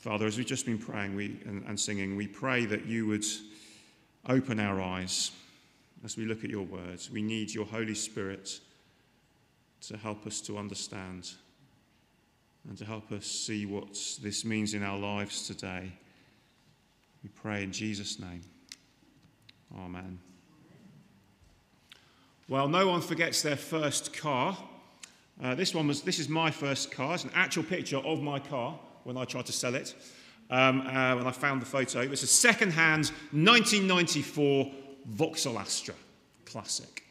Father, as we've just been praying we, and, and singing, we pray that you would open our eyes as we look at your words. We need your Holy Spirit to help us to understand and to help us see what this means in our lives today. We pray in Jesus' name. Amen. Well, no one forgets their first car. Uh, this one was, this is my first car. It's an actual picture of my car when I tried to sell it. Um, uh, when I found the photo, it's a second-hand 1994 Vauxhall Astra, classic.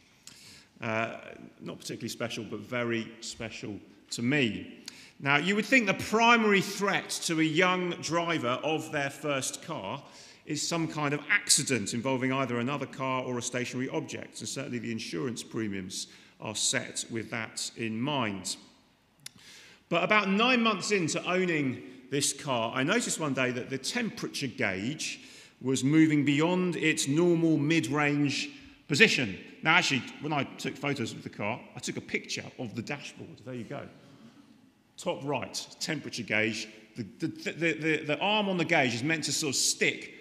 Uh, not particularly special, but very special to me. Now, you would think the primary threat to a young driver of their first car is some kind of accident involving either another car or a stationary object, and certainly the insurance premiums are set with that in mind. But about nine months into owning this car, I noticed one day that the temperature gauge was moving beyond its normal mid range position. Now, actually, when I took photos of the car, I took a picture of the dashboard. There you go. Top right, temperature gauge. The, the, the, the, the arm on the gauge is meant to sort of stick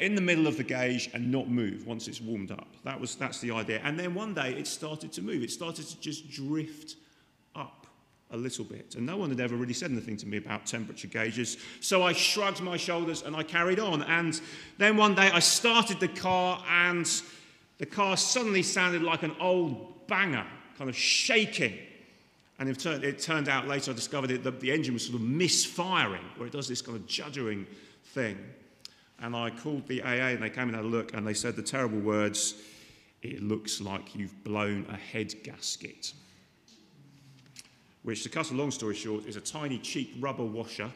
in the middle of the gauge and not move once it's warmed up. That was, that's the idea. And then one day it started to move. It started to just drift a little bit. And no one had ever really said anything to me about temperature gauges. So I shrugged my shoulders and I carried on. And then one day I started the car and the car suddenly sounded like an old banger, kind of shaking. And it turned, it turned out later I discovered that the engine was sort of misfiring, where it does this kind of juddering thing. And I called the AA and they came and had a look and they said the terrible words, it looks like you've blown a head gasket which, to cut a long story short, is a tiny, cheap rubber washer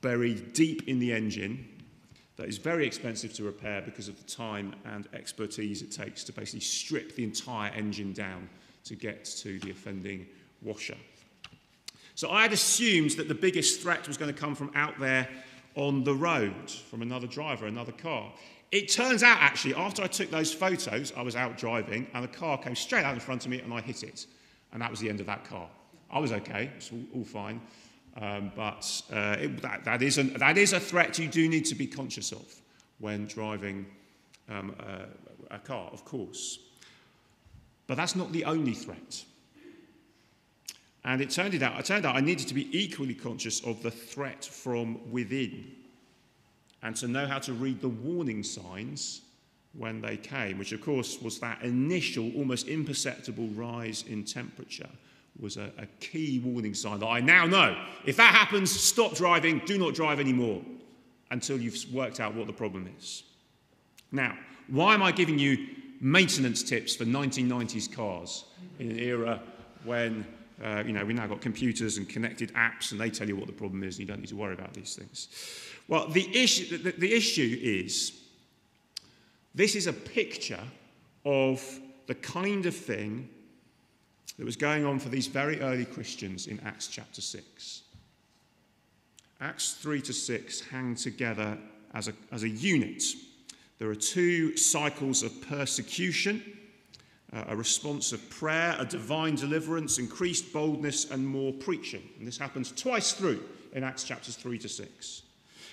buried deep in the engine that is very expensive to repair because of the time and expertise it takes to basically strip the entire engine down to get to the offending washer. So I had assumed that the biggest threat was going to come from out there on the road, from another driver, another car. It turns out, actually, after I took those photos, I was out driving and a car came straight out in front of me and I hit it. And that was the end of that car. I was okay, it's all, all fine. Um, but uh, it, that, that, is an, that is a threat you do need to be conscious of when driving um, a, a car, of course. But that's not the only threat. And it turned out, it turned out I needed to be equally conscious of the threat from within and to know how to read the warning signs when they came, which of course was that initial, almost imperceptible rise in temperature was a, a key warning sign that I now know. If that happens, stop driving, do not drive anymore until you've worked out what the problem is. Now, why am I giving you maintenance tips for 1990s cars in an era when uh, you know, we now got computers and connected apps and they tell you what the problem is and you don't need to worry about these things. Well, the issue, the, the issue is this is a picture of the kind of thing that was going on for these very early Christians in Acts chapter 6. Acts 3 to 6 hang together as a, as a unit. There are two cycles of persecution uh, a response of prayer, a divine deliverance, increased boldness, and more preaching. And this happens twice through in Acts chapters 3 to 6.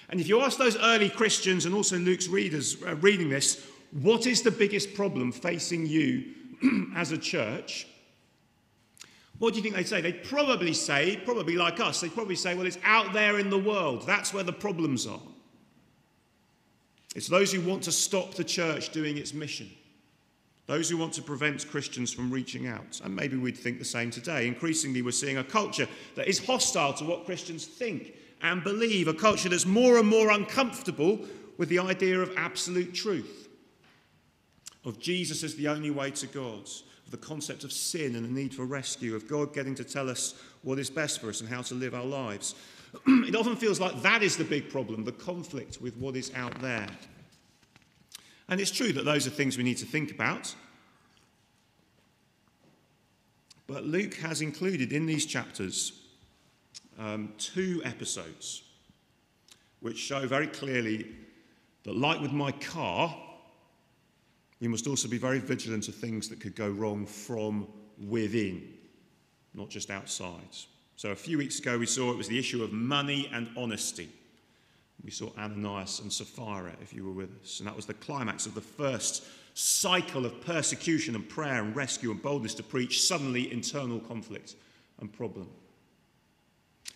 And if you ask those early Christians and also Luke's readers uh, reading this, what is the biggest problem facing you as a church? What do you think they'd say? They'd probably say, probably like us, they'd probably say, well, it's out there in the world. That's where the problems are. It's those who want to stop the church doing its mission, those who want to prevent Christians from reaching out. And maybe we'd think the same today. Increasingly, we're seeing a culture that is hostile to what Christians think and believe, a culture that's more and more uncomfortable with the idea of absolute truth, of Jesus as the only way to God the concept of sin and the need for rescue, of God getting to tell us what is best for us and how to live our lives. it often feels like that is the big problem, the conflict with what is out there. And it's true that those are things we need to think about. But Luke has included in these chapters um, two episodes which show very clearly that, like with my car, we must also be very vigilant of things that could go wrong from within, not just outside. So a few weeks ago, we saw it was the issue of money and honesty. We saw Ananias and Sapphira, if you were with us. And that was the climax of the first cycle of persecution and prayer and rescue and boldness to preach, suddenly internal conflict and problem.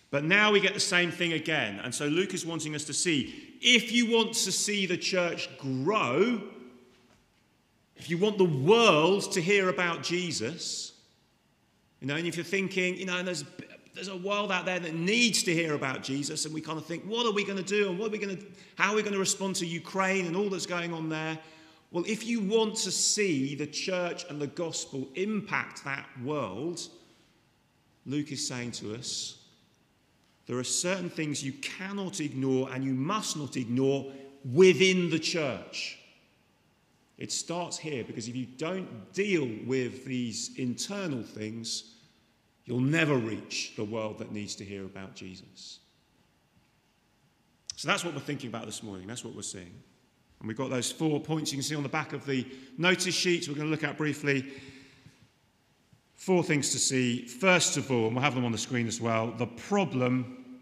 But now we get the same thing again. And so Luke is wanting us to see if you want to see the church grow, if you want the world to hear about Jesus, you know, and if you're thinking, you know, there's there's a world out there that needs to hear about Jesus, and we kind of think, what are we going to do, and what are we going to, how are we going to respond to Ukraine and all that's going on there? Well, if you want to see the church and the gospel impact that world, Luke is saying to us, there are certain things you cannot ignore and you must not ignore within the church. It starts here because if you don't deal with these internal things, You'll never reach the world that needs to hear about Jesus. So that's what we're thinking about this morning. That's what we're seeing. And we've got those four points you can see on the back of the notice sheet we're going to look at briefly. Four things to see. First of all, and we'll have them on the screen as well, the problem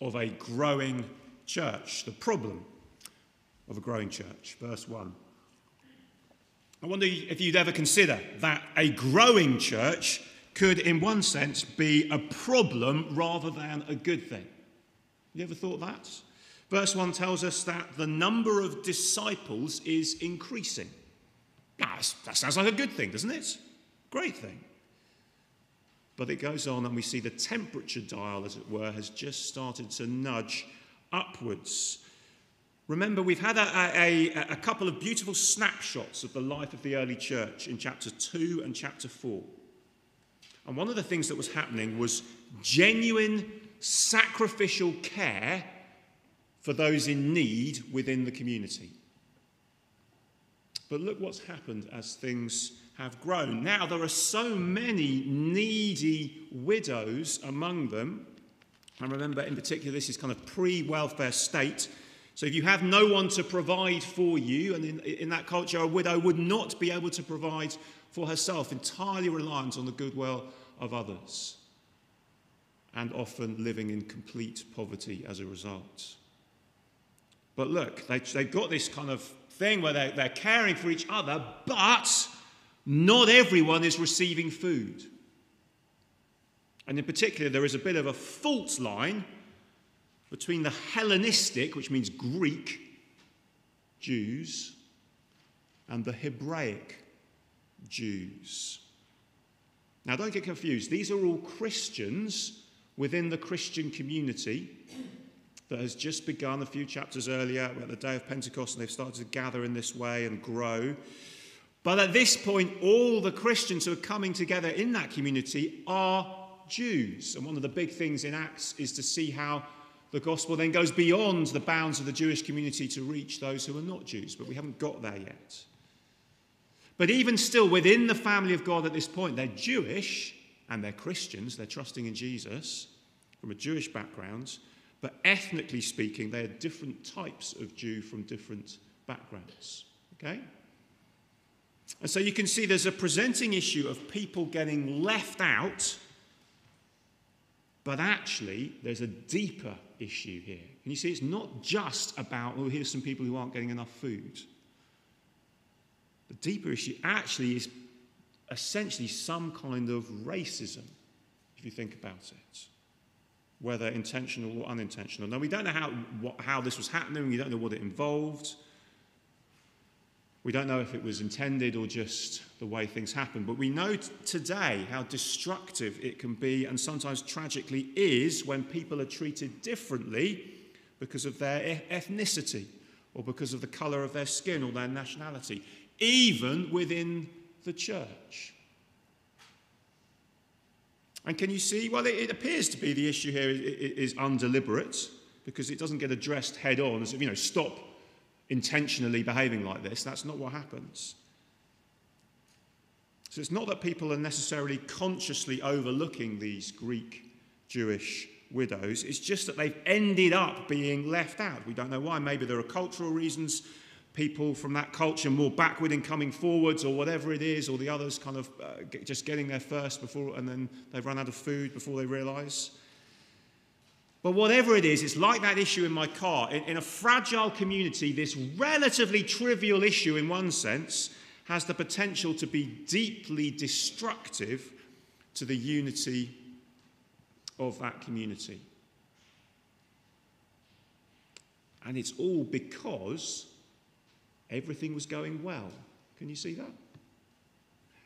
of a growing church. The problem of a growing church. Verse 1. I wonder if you'd ever consider that a growing church could, in one sense, be a problem rather than a good thing. You ever thought that? Verse 1 tells us that the number of disciples is increasing. That sounds like a good thing, doesn't it? Great thing. But it goes on, and we see the temperature dial, as it were, has just started to nudge upwards. Remember, we've had a, a, a, couple of beautiful snapshots of the life of the early church in chapter 2 and chapter 4. And one of the things that was happening was genuine sacrificial care for those in need within the community. But look what's happened as things have grown. Now there are so many needy widows among them. And remember, in particular, this is kind of pre welfare state. So if you have no one to provide for you, and in, in that culture, a widow would not be able to provide for herself, entirely reliant on the goodwill of others, and often living in complete poverty as a result. But look, they, they've got this kind of thing where they're, they're caring for each other, but not everyone is receiving food. And in particular, there is a bit of a fault line between the Hellenistic, which means Greek, Jews, and the Hebraic Jews. Now, don't get confused. These are all Christians within the Christian community that has just begun a few chapters earlier at the day of Pentecost, and they've started to gather in this way and grow. But at this point, all the Christians who are coming together in that community are Jews. And one of the big things in Acts is to see how the gospel then goes beyond the bounds of the Jewish community to reach those who are not Jews. But we haven't got there yet. But even still, within the family of God at this point, they're Jewish and they're Christians, they're trusting in Jesus from a Jewish background, but ethnically speaking, they're different types of Jew from different backgrounds. Okay? And so you can see there's a presenting issue of people getting left out, but actually there's a deeper issue here. And you see it's not just about, oh, here's some people who aren't getting enough food. The deeper issue actually is essentially some kind of racism, if you think about it, whether intentional or unintentional. Now, we don't know how, what, how this was happening, we don't know what it involved. We don't know if it was intended or just the way things happen, but we know t- today how destructive it can be and sometimes tragically is when people are treated differently because of their e- ethnicity or because of the colour of their skin or their nationality even within the church. And can you see? Well, it, it appears to be the issue here is, is undeliberate because it doesn't get addressed head on as if, you know, stop intentionally behaving like this. That's not what happens. So it's not that people are necessarily consciously overlooking these Greek Jewish widows, it's just that they've ended up being left out. We don't know why. Maybe there are cultural reasons, people from that culture more backward in coming forwards or whatever it is, or the others kind of uh, just getting there first before, and then they've run out of food before they realize. But whatever it is, it's like that issue in my car. In, in a fragile community, this relatively trivial issue, in one sense, has the potential to be deeply destructive to the unity of that community. And it's all because everything was going well. Can you see that?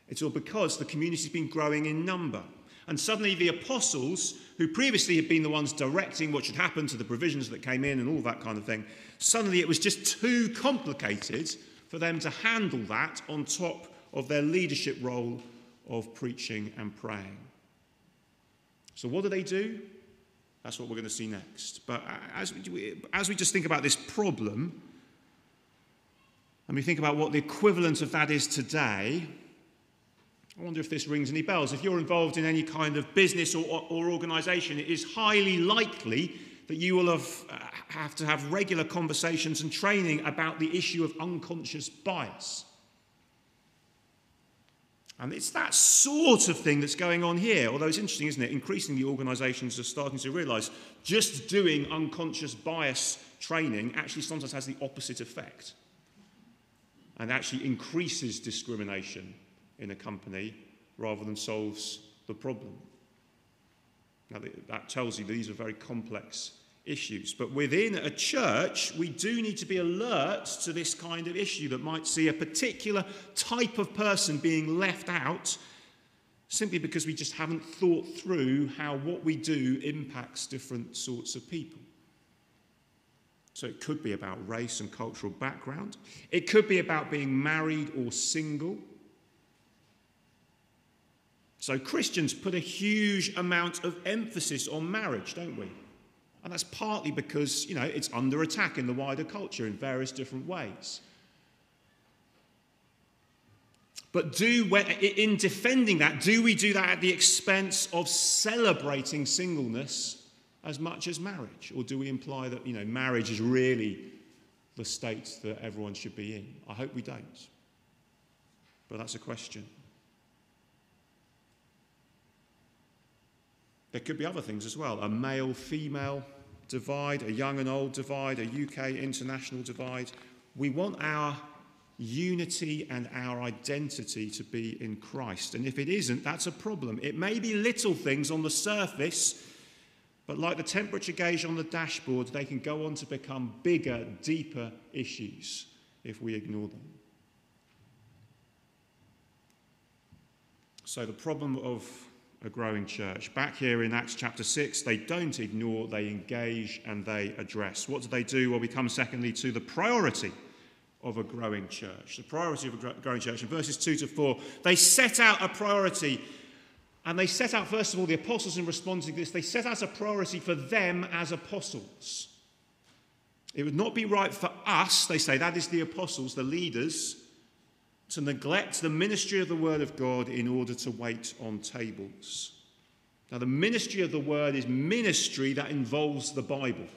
It's all because the community's been growing in number. And suddenly the apostles, who previously had been the ones directing what should happen to the provisions that came in and all that kind of thing, suddenly it was just too complicated for them to handle that on top of their leadership role of preaching and praying. So, what do they do? That's what we're going to see next. But as we, as we just think about this problem, and we think about what the equivalent of that is today, I wonder if this rings any bells. If you're involved in any kind of business or, or, or organisation, it is highly likely that you will have, uh, have to have regular conversations and training about the issue of unconscious bias. And it's that sort of thing that's going on here. Although it's interesting, isn't it? Increasingly, organisations are starting to realise just doing unconscious bias training actually sometimes has the opposite effect and actually increases discrimination in a company rather than solves the problem. Now, that tells you these are very complex issues. But within a church, we do need to be alert to this kind of issue that might see a particular type of person being left out simply because we just haven't thought through how what we do impacts different sorts of people. So it could be about race and cultural background. It could be about being married or single. So Christians put a huge amount of emphasis on marriage, don't we? And that's partly because, you know, it's under attack in the wider culture in various different ways. But do, in defending that, do we do that at the expense of celebrating singleness as much as marriage? Or do we imply that, you know, marriage is really the state that everyone should be in? I hope we don't. But that's a question. There could be other things as well a male female divide, a young and old divide, a UK international divide. We want our unity and our identity to be in Christ. And if it isn't, that's a problem. It may be little things on the surface, but like the temperature gauge on the dashboard, they can go on to become bigger, deeper issues if we ignore them. So, the problem of a growing church. Back here in Acts chapter 6, they don't ignore, they engage and they address. What do they do? Well, we come secondly to the priority of a growing church. The priority of a growing church. In verses 2 to 4, they set out a priority. And they set out, first of all, the apostles in response to this, they set out a priority for them as apostles. It would not be right for us, they say, that is the apostles, the leaders, to neglect the ministry of the Word of God in order to wait on tables. Now, the ministry of the Word is ministry that involves the Bible.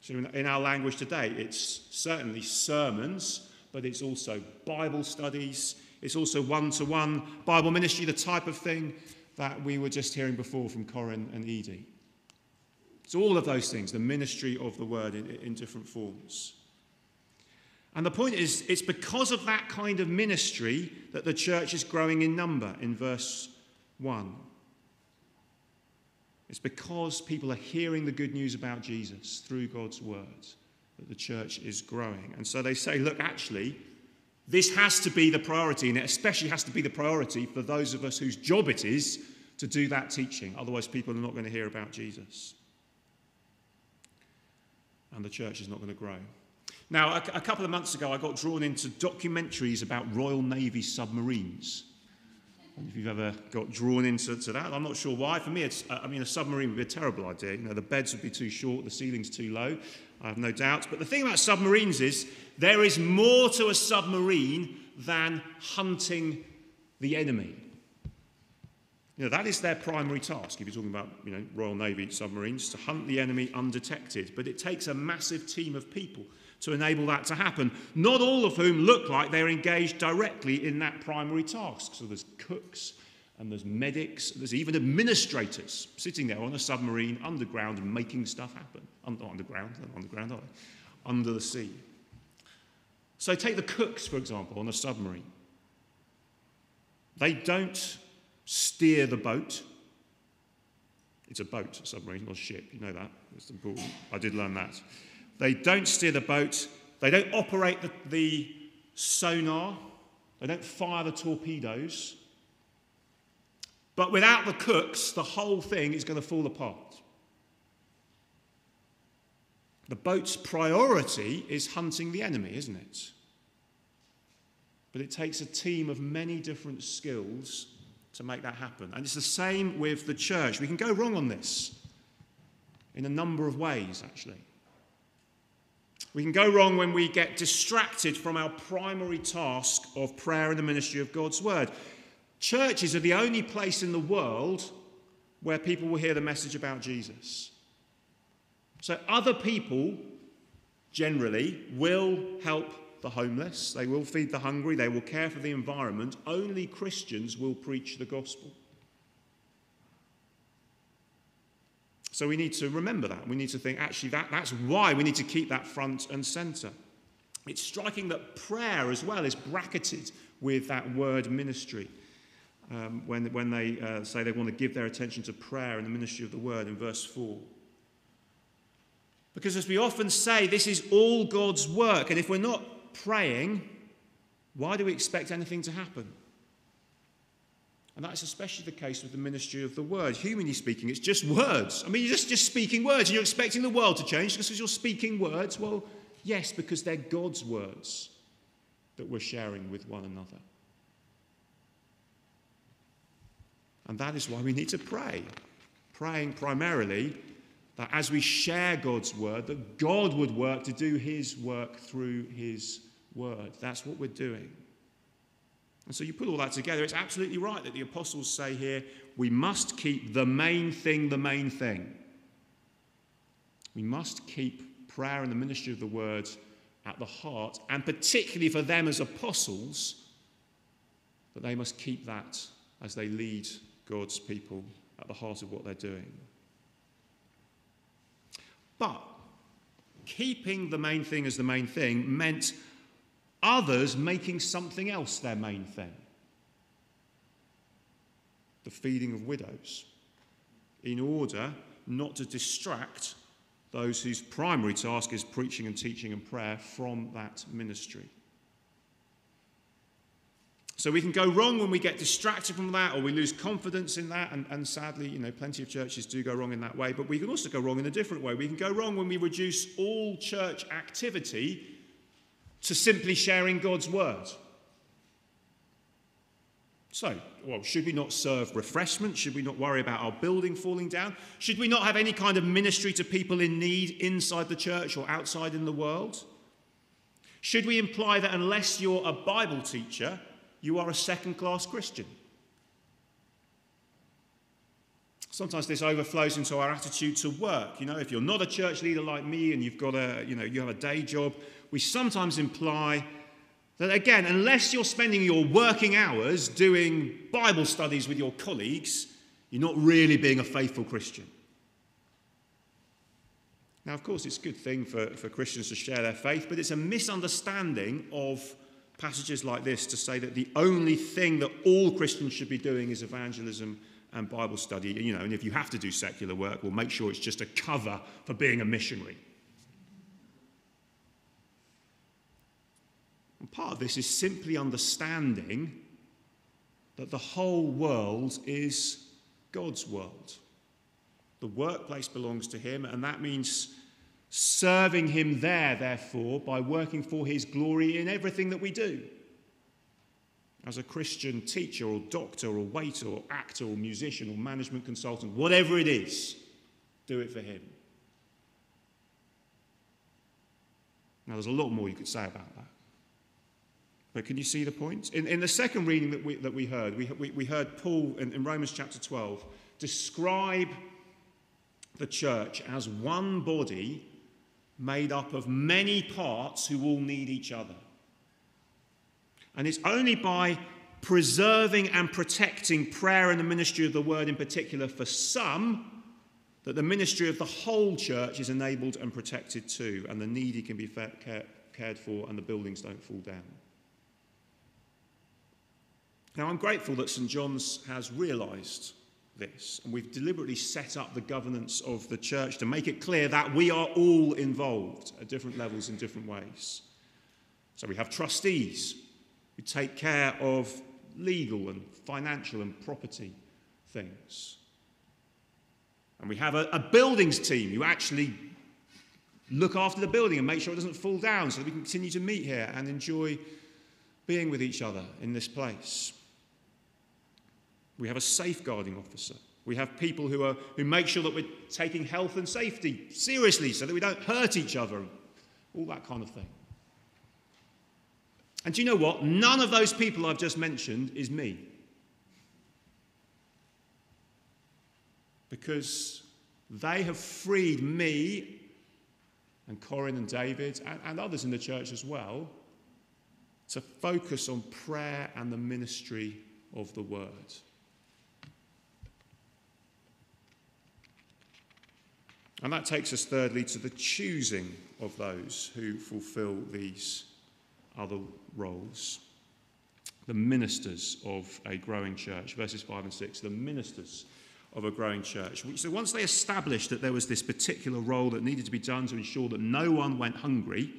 So, in our language today, it's certainly sermons, but it's also Bible studies, it's also one to one Bible ministry, the type of thing that we were just hearing before from Corin and Edie. So, all of those things, the ministry of the Word in, in different forms. And the point is, it's because of that kind of ministry that the church is growing in number in verse 1. It's because people are hearing the good news about Jesus through God's word that the church is growing. And so they say, look, actually, this has to be the priority, and it especially has to be the priority for those of us whose job it is to do that teaching. Otherwise, people are not going to hear about Jesus. And the church is not going to grow. Now, a, a, couple of months ago, I got drawn into documentaries about Royal Navy submarines. if you've ever got drawn into that, I'm not sure why. For me, it's, I mean, a submarine would be a terrible idea. You know, the beds would be too short, the ceiling's too low. I have no doubt. But the thing about submarines is there is more to a submarine than hunting the enemy. You know, that is their primary task, if you're talking about you know, Royal Navy submarines, to hunt the enemy undetected. But it takes a massive team of people to enable that to happen, not all of whom look like they're engaged directly in that primary task. So there's cooks and there's medics, and there's even administrators sitting there on a submarine underground and making stuff happen. Under, underground, underground, are they? Under the sea. So take the cooks, for example, on a submarine. They don't steer the boat. It's a boat, a submarine, not a ship. You know that. It's important. I did learn that. They don't steer the boat. They don't operate the, the sonar. They don't fire the torpedoes. But without the cooks, the whole thing is going to fall apart. The boat's priority is hunting the enemy, isn't it? But it takes a team of many different skills to make that happen. And it's the same with the church. We can go wrong on this in a number of ways, actually. We can go wrong when we get distracted from our primary task of prayer and the ministry of God's word. Churches are the only place in the world where people will hear the message about Jesus. So, other people generally will help the homeless, they will feed the hungry, they will care for the environment. Only Christians will preach the gospel. So we need to remember that. We need to think, actually, that, that's why we need to keep that front and centre. It's striking that prayer as well is bracketed with that word ministry. Um, when, when they uh, say they want to give their attention to prayer and the ministry of the word in verse 4. Because as we often say, this is all God's work, and if we're not praying, why do we expect anything to happen? And that's especially the case with the ministry of the word. Humanly speaking, it's just words. I mean, you're just, just speaking words, and you're expecting the world to change because you're speaking words. Well, yes, because they're God's words that we're sharing with one another. And that is why we need to pray. Praying primarily that as we share God's word, that God would work to do his work through his word. That's what we're doing. And so you put all that together, it's absolutely right that the apostles say here we must keep the main thing the main thing. We must keep prayer and the ministry of the word at the heart, and particularly for them as apostles, that they must keep that as they lead God's people at the heart of what they're doing. But keeping the main thing as the main thing meant others making something else their main thing the feeding of widows, in order not to distract those whose primary task is preaching and teaching and prayer from that ministry. So we can go wrong when we get distracted from that or we lose confidence in that. And, and, sadly, you know, plenty of churches do go wrong in that way. But we can also go wrong in a different way. We can go wrong when we reduce all church activity to simply sharing God's word. So, well, should we not serve refreshment? Should we not worry about our building falling down? Should we not have any kind of ministry to people in need inside the church or outside in the world? Should we imply that unless you're a Bible teacher, you are a second class Christian. Sometimes this overflows into our attitude to work. You know, if you're not a church leader like me and you've got a, you know, you have a day job, we sometimes imply that again, unless you're spending your working hours doing Bible studies with your colleagues, you're not really being a faithful Christian. Now, of course, it's a good thing for, for Christians to share their faith, but it's a misunderstanding of passages like this to say that the only thing that all Christians should be doing is evangelism and Bible study. You know, and if you have to do secular work, well, make sure it's just a cover for being a missionary. And part of this is simply understanding that the whole world is God's world. The workplace belongs to Him, and that means serving Him there, therefore, by working for His glory in everything that we do. As a Christian teacher or doctor or waiter or actor or musician or management consultant, whatever it is, do it for Him. Now, there's a lot more you could say about that. But can you see the point? In, in the second reading that we, that we heard, we, we, we heard Paul in, in Romans chapter 12 describe the church as one body made up of many parts who all need each other. And it's only by preserving and protecting prayer and the ministry of the word in particular for some that the ministry of the whole church is enabled and protected too, and the needy can be cared for and the buildings don't fall down. Now, I'm grateful that St. John's has realised this, and we've deliberately set up the governance of the church to make it clear that we are all involved at different levels in different ways. So we have trustees who take care of legal and financial and property things. And we have a, a, buildings team who actually look after the building and make sure it doesn't fall down so that we can continue to meet here and enjoy being with each other in this place. We have a safeguarding officer. We have people who, are, who make sure that we're taking health and safety seriously so that we don't hurt each other, all that kind of thing. And do you know what? None of those people I've just mentioned is me. Because they have freed me and Corin and David and, and others in the church as well to focus on prayer and the ministry of the word. And that takes us, thirdly, to the choosing of those who fulfill these other roles. The ministers of a growing church, verses 5 and 6, the ministers of a growing church. So once they established that there was this particular role that needed to be done to ensure that no one went hungry,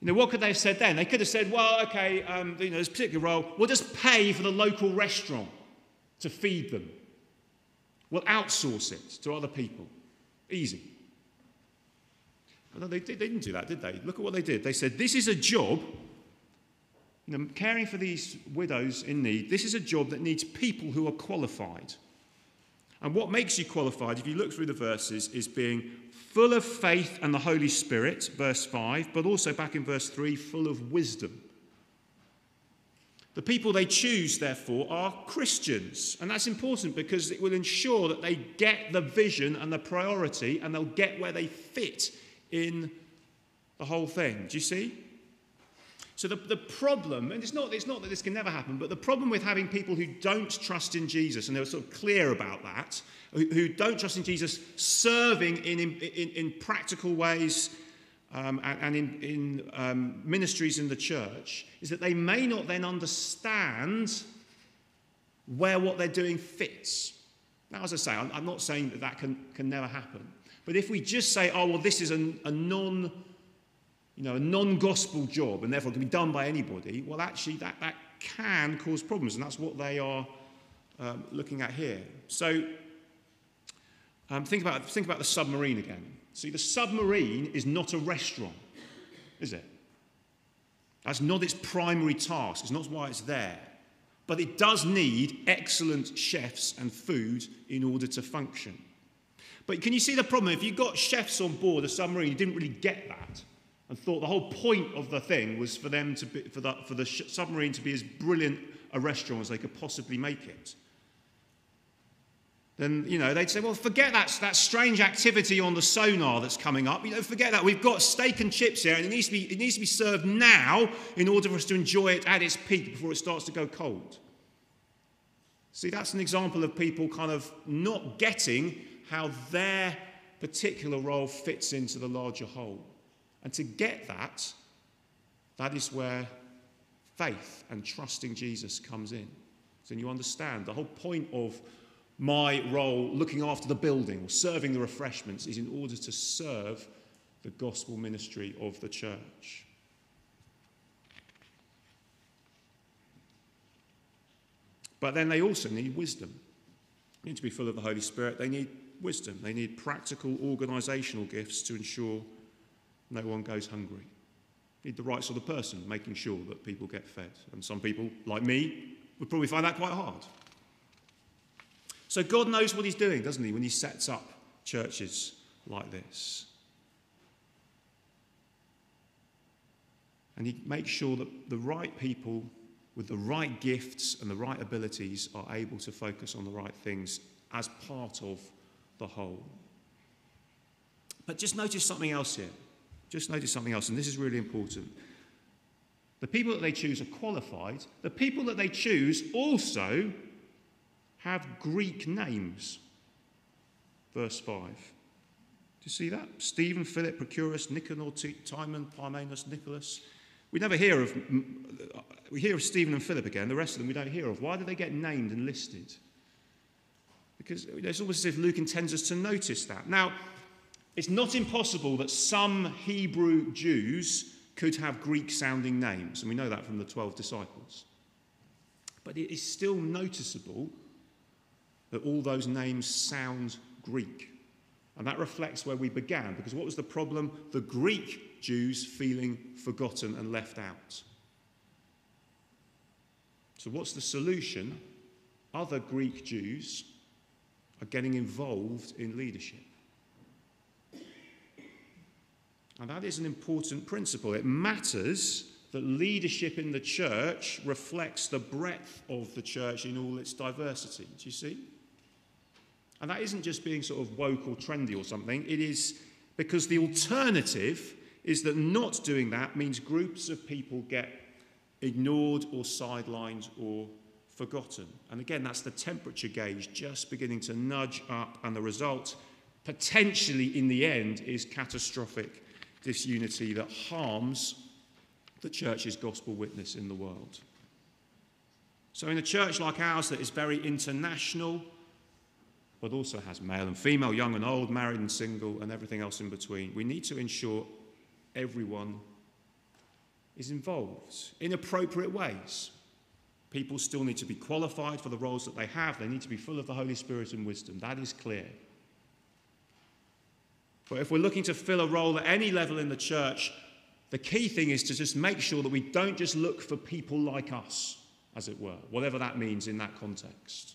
you know, what could they have said then? They could have said, well, okay, um, you know, this particular role, we'll just pay for the local restaurant to feed them. We'll outsource it to other people. Easy. No, they, they didn't do that, did they? Look at what they did. They said, This is a job, caring for these widows in need, this is a job that needs people who are qualified. And what makes you qualified, if you look through the verses, is being full of faith and the Holy Spirit, verse 5, but also back in verse 3, full of wisdom. The people they choose, therefore, are Christians. And that's important because it will ensure that they get the vision and the priority and they'll get where they fit in the whole thing. Do you see? So the, the problem, and it's not, it's not that this can never happen, but the problem with having people who don't trust in Jesus, and they were sort of clear about that, who, who don't trust in Jesus, serving in, in, in practical ways um, and, and, in, in um, ministries in the church, is that they may not then understand where what they're doing fits. Now, as I say, I'm, I'm not saying that that can, can never happen. But if we just say, oh, well, this is a, a non, you know, a non-gospel job and therefore can be done by anybody, well, actually, that, that can cause problems, and that's what they are um, looking at here. So um, think, about, think about the submarine again. See, the submarine is not a restaurant, is it? That's not its primary task. It's not why it's there. But it does need excellent chefs and food in order to function. But can you see the problem? If you got chefs on board a submarine, you didn't really get that and thought the whole point of the thing was for them to be, for the, for the submarine to be as brilliant a restaurant as they could possibly make it. Then, you know, they'd say, well, forget that, that strange activity on the sonar that's coming up. You know, forget that. We've got steak and chips here, and it needs, to be, it needs to be served now in order for us to enjoy it at its peak before it starts to go cold. See, that's an example of people kind of not getting how their particular role fits into the larger whole. And to get that, that is where faith and trusting Jesus comes in. So you understand the whole point of my role looking after the building or serving the refreshments is in order to serve the gospel ministry of the church. But then they also need wisdom. They need to be full of the Holy Spirit. They need wisdom. They need practical organisational gifts to ensure no one goes hungry. They Need the right sort of person making sure that people get fed. And some people, like me, would probably find that quite hard. So God knows what He's doing, doesn't He, when He sets up churches like this? And He makes sure that the right people with the right gifts and the right abilities are able to focus on the right things as part of the whole. But just notice something else here. Just notice something else, and this is really important. The people that they choose are qualified. The people that they choose also have Greek names. Verse 5. Do you see that? Stephen, Philip, Prochorus, Nicanor, Timon, Parmenas, Nicholas. We never hear of, uh, we hear of Stephen and Philip again. The rest of them we don't hear of. Why do they get named and listed? Because it's almost as if Luke intends us to notice that. Now, it's not impossible that some Hebrew Jews could have Greek sounding names, and we know that from the 12 disciples. But it is still noticeable that all those names sound Greek. And that reflects where we began, because what was the problem? The Greek Jews feeling forgotten and left out. So, what's the solution? Other Greek Jews are getting involved in leadership. And that is an important principle. It matters that leadership in the church reflects the breadth of the church in all its diversity. Do you see? And that isn't just being sort of woke or trendy or something, it is because the alternative is that not doing that means groups of people get ignored or sidelined or forgotten. And again, that's the temperature gauge just beginning to nudge up, and the result, potentially in the end, is catastrophic disunity that harms the church's gospel witness in the world. So, in a church like ours that is very international, but also has male and female, young and old, married and single, and everything else in between, we need to ensure everyone is involved in appropriate ways. People still need to be qualified for the roles that they have, they need to be full of the Holy Spirit and wisdom. That is clear. But if we're looking to fill a role at any level in the church, the key thing is to just make sure that we don't just look for people like us, as it were, whatever that means in that context.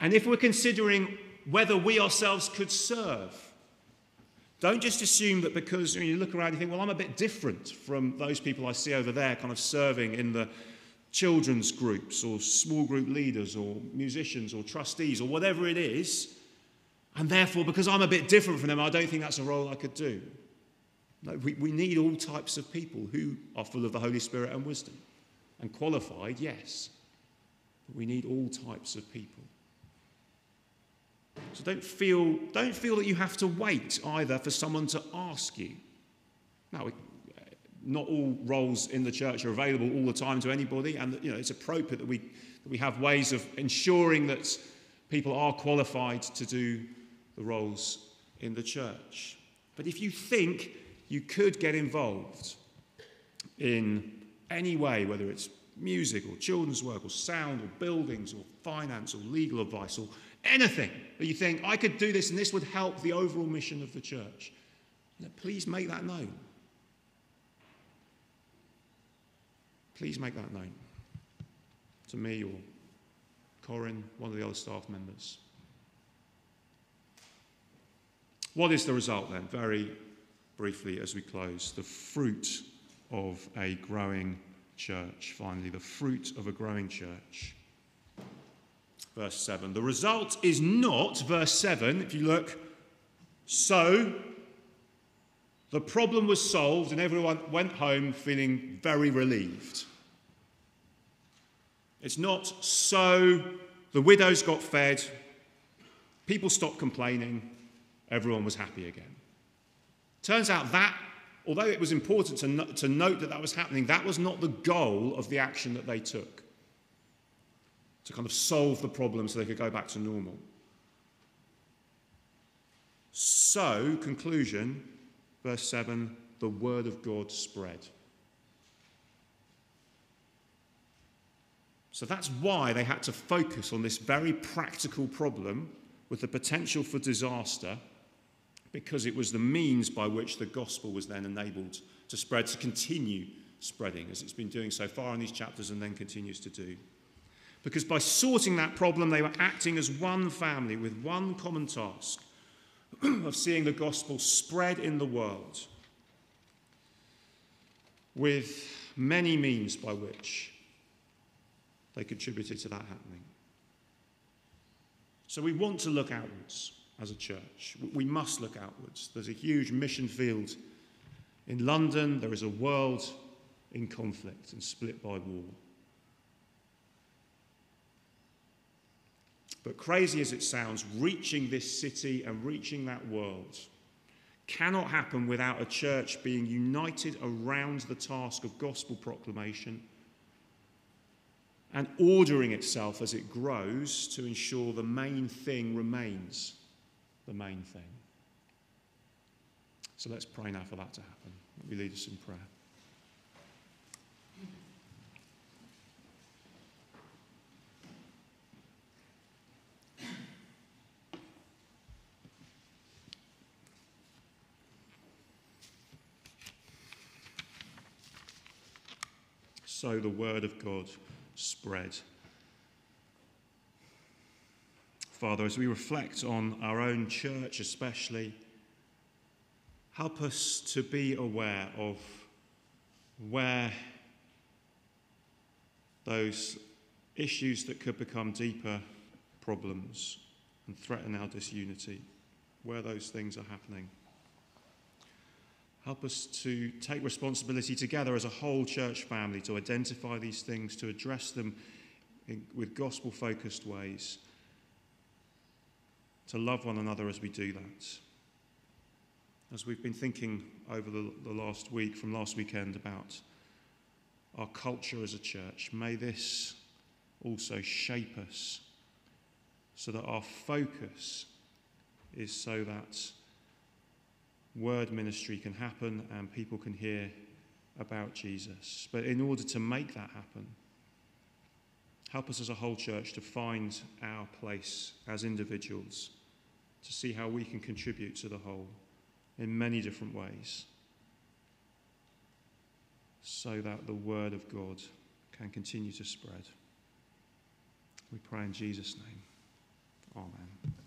And if we're considering whether we ourselves could serve, don't just assume that because you look around and you think, well, I'm a bit different from those people I see over there, kind of serving in the children's groups or small group leaders or musicians or trustees or whatever it is. And therefore, because I'm a bit different from them, I don't think that's a role I could do. No, we, we need all types of people who are full of the Holy Spirit and wisdom. And qualified, yes. But we need all types of people. So don't feel, don't feel that you have to wait either for someone to ask you. Now, not all roles in the church are available all the time to anybody, and you know, it's appropriate that we, that we have ways of ensuring that people are qualified to do the roles in the church. But if you think you could get involved in any way, whether it's music or children's work or sound or buildings or finance or legal advice or anything that you think, I could do this and this would help the overall mission of the church, please make that known. Please make that known to me or Corin, one of the other staff members. What is the result then? Very briefly as we close. The fruit of a growing church. Finally, the fruit of a growing church. Verse 7. The result is not, verse 7, if you look, so the problem was solved and everyone went home feeling very relieved. It's not so the widows got fed, people stopped complaining, everyone was happy again. Turns out that, although it was important to, no- to note that that was happening, that was not the goal of the action that they took to kind of solve the problem so they could go back to normal. So, conclusion, verse 7 the word of God spread. So that's why they had to focus on this very practical problem with the potential for disaster because it was the means by which the gospel was then enabled to spread, to continue spreading, as it's been doing so far in these chapters and then continues to do. Because by sorting that problem, they were acting as one family with one common task of seeing the gospel spread in the world with many means by which they contributed to that happening. So we want to look outwards. as a church. We must look outwards. There's a huge mission field in London, there is a world in conflict and split by war. But crazy as it sounds, reaching this city and reaching that world cannot happen without a church being united around the task of gospel proclamation and ordering itself as it grows to ensure the main thing remains the main thing. So let's pray now for that to happen. Let me lead us in prayer. So the word of God spread. Father, as we reflect on our own church, especially, help us to be aware of where those issues that could become deeper problems and threaten our disunity, where those things are happening. Help us to take responsibility together as a whole church family to identify these things, to address them in, with gospel focused ways, to love one another as we do that. As we've been thinking over the, the last week, from last weekend, about our culture as a church, may this also shape us so that our focus is so that word ministry can happen and people can hear about Jesus. But in order to make that happen, help us as a whole church to find our place as individuals, to see how we can contribute to the whole in many different ways, so that the word of God can continue to spread. We pray in Jesus' name. Amen.